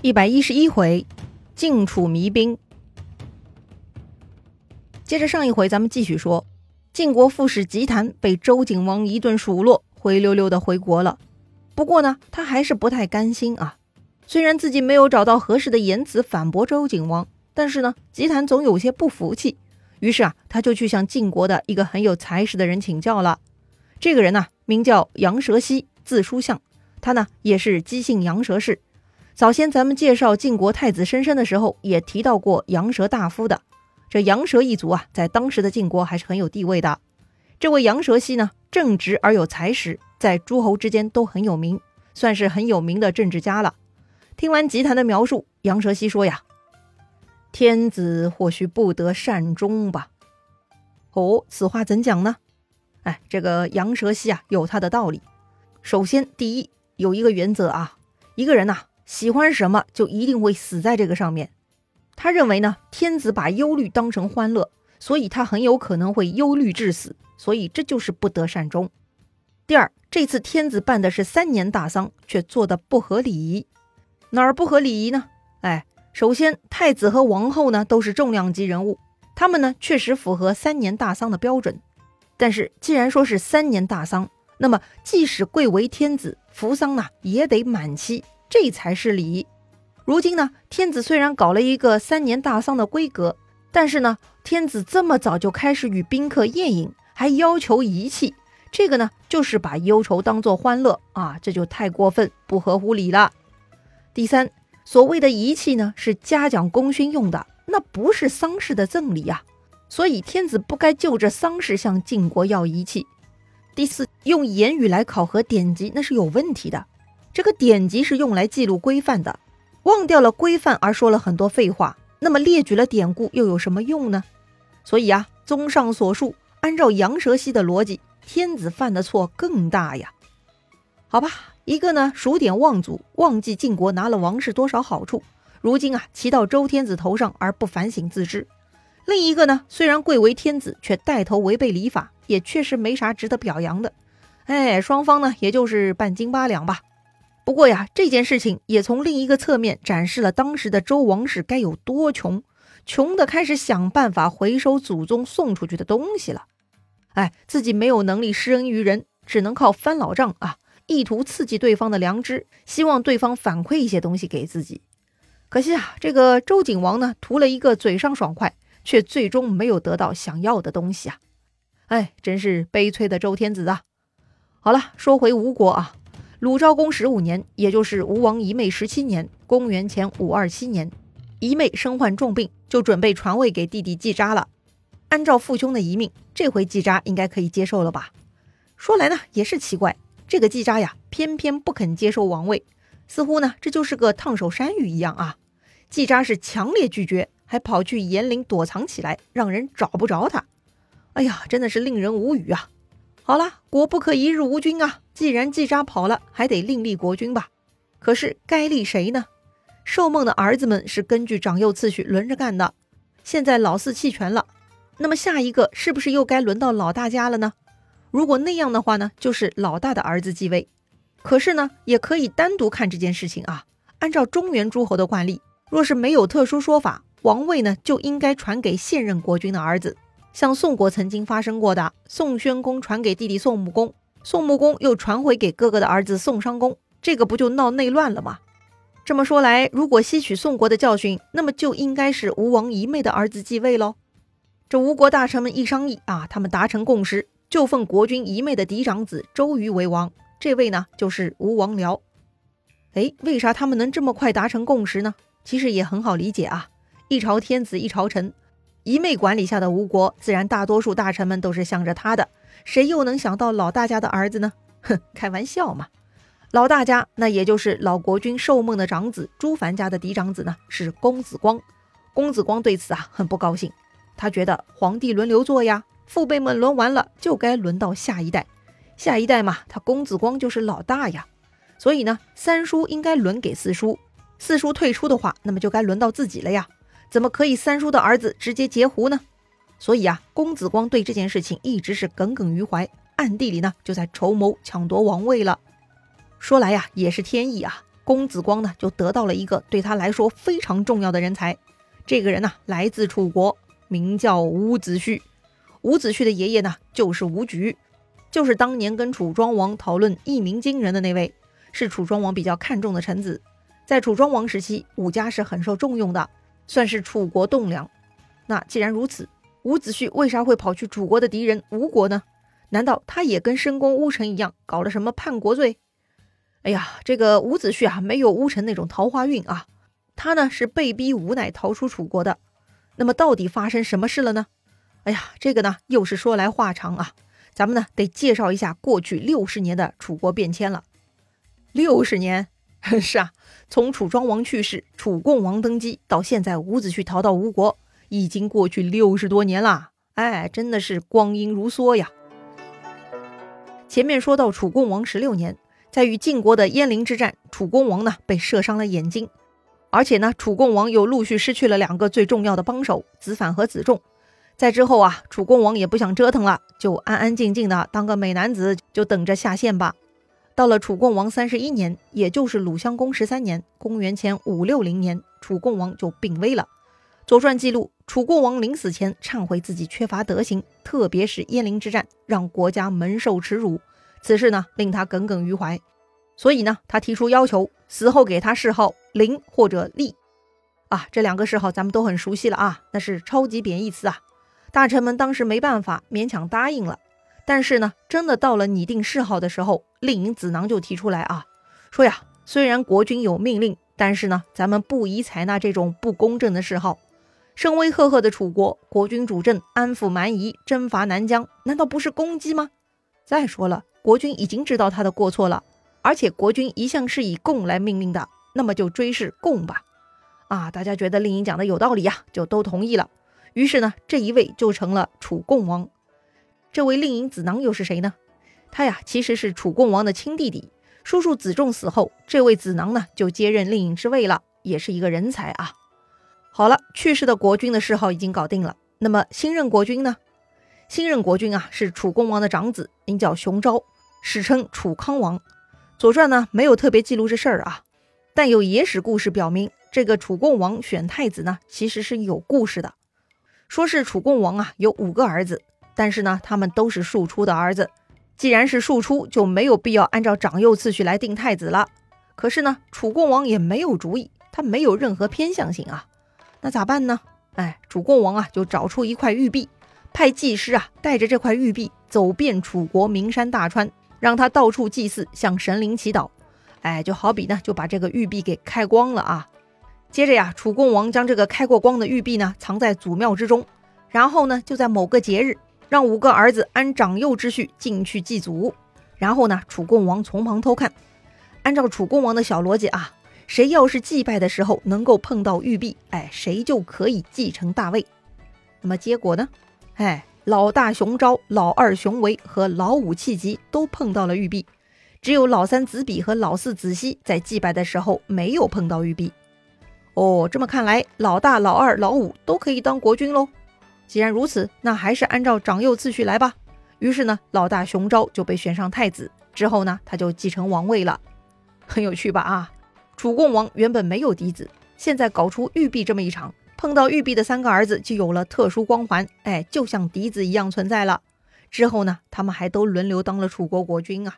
一百一十一回，晋楚迷兵。接着上一回，咱们继续说，晋国副使吉谈被周景王一顿数落，灰溜溜的回国了。不过呢，他还是不太甘心啊。虽然自己没有找到合适的言辞反驳周景王，但是呢，吉谈总有些不服气。于是啊，他就去向晋国的一个很有才识的人请教了。这个人呢，名叫杨蛇溪，字叔向，他呢也是姬姓杨蛇氏。早先咱们介绍晋国太子申申的时候，也提到过杨蛇大夫的。这杨蛇一族啊，在当时的晋国还是很有地位的。这位杨蛇溪呢，正直而有才识，在诸侯之间都很有名，算是很有名的政治家了。听完吉谈的描述，杨蛇溪说呀：“天子或许不得善终吧？”哦，此话怎讲呢？哎，这个杨蛇溪啊，有他的道理。首先，第一有一个原则啊，一个人呐。喜欢什么就一定会死在这个上面。他认为呢，天子把忧虑当成欢乐，所以他很有可能会忧虑致死，所以这就是不得善终。第二，这次天子办的是三年大丧，却做的不合礼仪，哪儿不合礼仪呢？哎，首先太子和王后呢都是重量级人物，他们呢确实符合三年大丧的标准。但是既然说是三年大丧，那么即使贵为天子，服丧呢也得满期。这才是礼。如今呢，天子虽然搞了一个三年大丧的规格，但是呢，天子这么早就开始与宾客宴饮，还要求仪器，这个呢，就是把忧愁当做欢乐啊，这就太过分，不合乎礼了。第三，所谓的仪器呢，是嘉奖功勋用的，那不是丧事的赠礼啊，所以天子不该就着丧事向晋国要仪器。第四，用言语来考核典籍，那是有问题的。这个典籍是用来记录规范的，忘掉了规范而说了很多废话，那么列举了典故又有什么用呢？所以啊，综上所述，按照杨蛇溪的逻辑，天子犯的错更大呀。好吧，一个呢数典忘祖，忘记晋国拿了王室多少好处，如今啊骑到周天子头上而不反省自知；另一个呢虽然贵为天子，却带头违背礼法，也确实没啥值得表扬的。哎，双方呢也就是半斤八两吧。不过呀，这件事情也从另一个侧面展示了当时的周王室该有多穷，穷的开始想办法回收祖宗送出去的东西了。哎，自己没有能力施恩于人，只能靠翻老账啊，意图刺激对方的良知，希望对方反馈一些东西给自己。可惜啊，这个周景王呢，图了一个嘴上爽快，却最终没有得到想要的东西啊！哎，真是悲催的周天子啊！好了，说回吴国啊。鲁昭公十五年，也就是吴王仪妹十七年，公元前五二七年，仪妹身患重病，就准备传位给弟弟季札了。按照父兄的遗命，这回季札应该可以接受了吧？说来呢，也是奇怪，这个季札呀，偏偏不肯接受王位，似乎呢，这就是个烫手山芋一样啊。季札是强烈拒绝，还跑去岩陵躲藏起来，让人找不着他。哎呀，真的是令人无语啊！好了，国不可一日无君啊！既然季札跑了，还得另立国君吧？可是该立谁呢？寿梦的儿子们是根据长幼次序轮着干的，现在老四弃权了，那么下一个是不是又该轮到老大家了呢？如果那样的话呢，就是老大的儿子继位。可是呢，也可以单独看这件事情啊。按照中原诸侯的惯例，若是没有特殊说法，王位呢就应该传给现任国君的儿子。像宋国曾经发生过的，宋宣公传给弟弟宋穆公，宋穆公又传回给哥哥的儿子宋商公，这个不就闹内乱了吗？这么说来，如果吸取宋国的教训，那么就应该是吴王一妹的儿子继位喽。这吴国大臣们一商议啊，他们达成共识，就奉国君一妹的嫡长子周瑜为王，这位呢就是吴王僚。哎，为啥他们能这么快达成共识呢？其实也很好理解啊，一朝天子一朝臣。一妹管理下的吴国，自然大多数大臣们都是向着他的。谁又能想到老大家的儿子呢？哼，开玩笑嘛！老大家那也就是老国君寿梦的长子朱凡家的嫡长子呢，是公子光。公子光对此啊很不高兴，他觉得皇帝轮流做呀，父辈们轮完了就该轮到下一代，下一代嘛，他公子光就是老大呀。所以呢，三叔应该轮给四叔，四叔退出的话，那么就该轮到自己了呀。怎么可以三叔的儿子直接截胡呢？所以啊，公子光对这件事情一直是耿耿于怀，暗地里呢就在筹谋抢夺王位了。说来呀，也是天意啊！公子光呢就得到了一个对他来说非常重要的人才。这个人呢来自楚国，名叫伍子胥。伍子胥的爷爷呢就是伍举，就是当年跟楚庄王讨论一鸣惊人的那位，是楚庄王比较看重的臣子。在楚庄王时期，伍家是很受重用的，算是楚国栋梁。那既然如此，伍子胥为啥会跑去楚国的敌人吴国呢？难道他也跟申公乌臣一样搞了什么叛国罪？哎呀，这个伍子胥啊，没有乌臣那种桃花运啊，他呢是被逼无奈逃出楚国的。那么到底发生什么事了呢？哎呀，这个呢又是说来话长啊，咱们呢得介绍一下过去六十年的楚国变迁了。六十年，是啊，从楚庄王去世、楚共王登基到现在伍子胥逃到吴国，已经过去六十多年了。哎，真的是光阴如梭呀。前面说到楚共王十六年，在与晋国的鄢陵之战，楚共王呢被射伤了眼睛，而且呢，楚共王又陆续失去了两个最重要的帮手子反和子重。在之后啊，楚共王也不想折腾了，就安安静静的当个美男子，就等着下线吧。到了楚共王三十一年，也就是鲁襄公十三年（公元前五六零年），楚共王就病危了。《左传》记录。楚共王临死前忏悔自己缺乏德行，特别是鄢陵之战让国家蒙受耻辱，此事呢令他耿耿于怀，所以呢他提出要求，死后给他谥号陵或者厉。啊，这两个谥号咱们都很熟悉了啊，那是超级贬义词啊。大臣们当时没办法，勉强答应了。但是呢，真的到了拟定谥号的时候，令尹子囊就提出来啊，说呀，虽然国君有命令，但是呢，咱们不宜采纳这种不公正的谥号。声威赫赫的楚国国君主政，安抚蛮夷，征伐南疆，难道不是功绩吗？再说了，国君已经知道他的过错了，而且国君一向是以贡来命令的，那么就追谥贡吧。啊，大家觉得令尹讲的有道理呀，就都同意了。于是呢，这一位就成了楚共王。这位令尹子囊又是谁呢？他呀，其实是楚共王的亲弟弟。叔叔子重死后，这位子囊呢就接任令尹之位了，也是一个人才啊。好了，去世的国君的谥号已经搞定了。那么新任国君呢？新任国君啊，是楚共王的长子，名叫熊昭，史称楚康王。《左传》呢没有特别记录这事儿啊，但有野史故事表明，这个楚共王选太子呢，其实是有故事的。说是楚共王啊有五个儿子，但是呢他们都是庶出的儿子。既然是庶出，就没有必要按照长幼次序来定太子了。可是呢，楚共王也没有主意，他没有任何偏向性啊。那咋办呢？哎，楚共王啊，就找出一块玉璧，派祭师啊带着这块玉璧走遍楚国名山大川，让他到处祭祀，向神灵祈祷。哎，就好比呢，就把这个玉璧给开光了啊。接着呀，楚共王将这个开过光的玉璧呢藏在祖庙之中，然后呢，就在某个节日，让五个儿子按长幼之序进去祭祖，然后呢，楚共王从旁偷看。按照楚共王的小逻辑啊。谁要是祭拜的时候能够碰到玉璧，哎，谁就可以继承大位。那么结果呢？哎，老大熊昭、老二熊维和老五弃疾都碰到了玉璧，只有老三子比和老四子熙在祭拜的时候没有碰到玉璧。哦，这么看来，老大、老二、老五都可以当国君喽。既然如此，那还是按照长幼次序来吧。于是呢，老大熊昭就被选上太子，之后呢，他就继承王位了。很有趣吧？啊。楚共王原本没有嫡子，现在搞出玉璧这么一场，碰到玉璧的三个儿子就有了特殊光环，哎，就像嫡子一样存在了。之后呢，他们还都轮流当了楚国国君啊。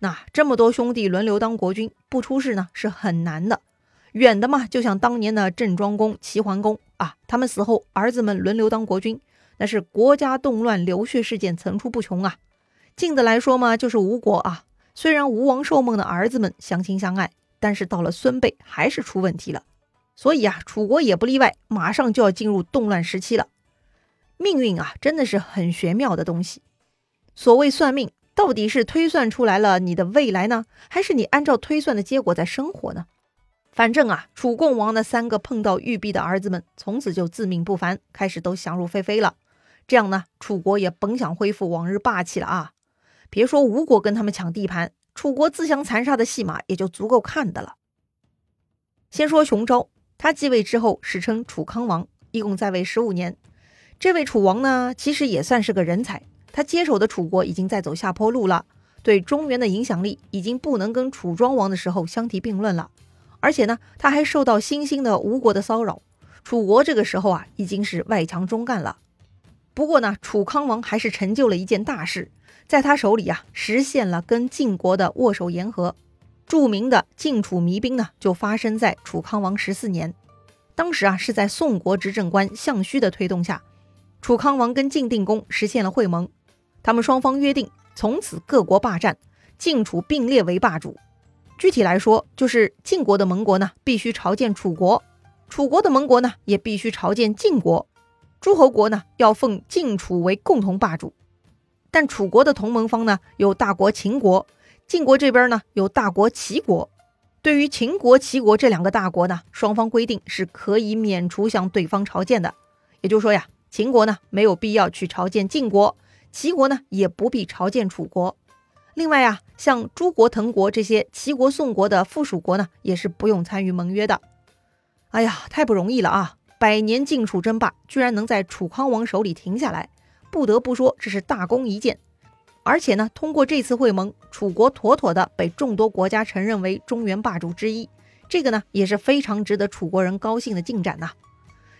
那这么多兄弟轮流当国君，不出事呢是很难的。远的嘛，就像当年的郑庄公、齐桓公啊，他们死后儿子们轮流当国君，那是国家动乱、流血事件层出不穷啊。近的来说嘛，就是吴国啊，虽然吴王寿梦的儿子们相亲相爱。但是到了孙辈还是出问题了，所以啊，楚国也不例外，马上就要进入动乱时期了。命运啊，真的是很玄妙的东西。所谓算命，到底是推算出来了你的未来呢，还是你按照推算的结果在生活呢？反正啊，楚共王的三个碰到玉璧的儿子们，从此就自命不凡，开始都想入非非了。这样呢，楚国也甭想恢复往日霸气了啊！别说吴国跟他们抢地盘。楚国自相残杀的戏码也就足够看的了。先说熊昭，他继位之后史称楚康王，一共在位十五年。这位楚王呢，其实也算是个人才。他接手的楚国已经在走下坡路了，对中原的影响力已经不能跟楚庄王的时候相提并论了。而且呢，他还受到新兴的吴国的骚扰。楚国这个时候啊，已经是外强中干了。不过呢，楚康王还是成就了一件大事，在他手里啊，实现了跟晋国的握手言和。著名的晋楚弭兵呢，就发生在楚康王十四年。当时啊，是在宋国执政官项须的推动下，楚康王跟晋定公实现了会盟。他们双方约定，从此各国霸占，晋楚并列为霸主。具体来说，就是晋国的盟国呢，必须朝见楚国；楚国的盟国呢，也必须朝见晋国。诸侯国呢，要奉晋楚为共同霸主。但楚国的同盟方呢，有大国秦国；晋国这边呢，有大国齐国。对于秦国、齐国这两个大国呢，双方规定是可以免除向对方朝见的。也就是说呀，秦国呢，没有必要去朝见晋国；齐国呢，也不必朝见楚国。另外呀，像诸国、滕国这些齐国、宋国的附属国呢，也是不用参与盟约的。哎呀，太不容易了啊！百年晋楚争霸居然能在楚康王手里停下来，不得不说这是大功一件。而且呢，通过这次会盟，楚国妥妥的被众多国家承认为中原霸主之一，这个呢也是非常值得楚国人高兴的进展呐。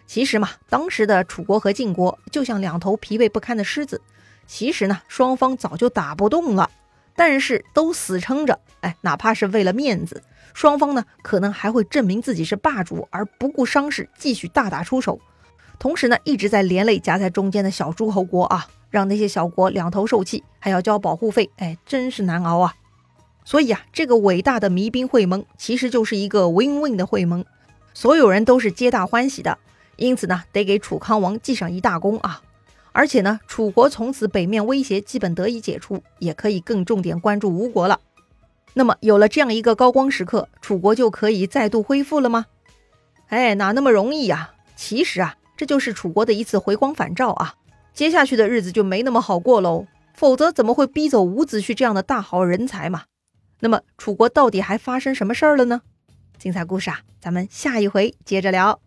其实嘛，当时的楚国和晋国就像两头疲惫不堪的狮子，其实呢，双方早就打不动了。但是都死撑着，哎，哪怕是为了面子，双方呢可能还会证明自己是霸主，而不顾伤势继续大打出手。同时呢，一直在连累夹在中间的小诸侯国啊，让那些小国两头受气，还要交保护费，哎，真是难熬啊。所以啊，这个伟大的弭兵会盟其实就是一个 win-win 的会盟，所有人都是皆大欢喜的。因此呢，得给楚康王记上一大功啊。而且呢，楚国从此北面威胁基本得以解除，也可以更重点关注吴国了。那么有了这样一个高光时刻，楚国就可以再度恢复了吗？哎，哪那么容易呀？其实啊，这就是楚国的一次回光返照啊。接下去的日子就没那么好过喽，否则怎么会逼走伍子胥这样的大好人才嘛？那么楚国到底还发生什么事儿了呢？精彩故事啊，咱们下一回接着聊。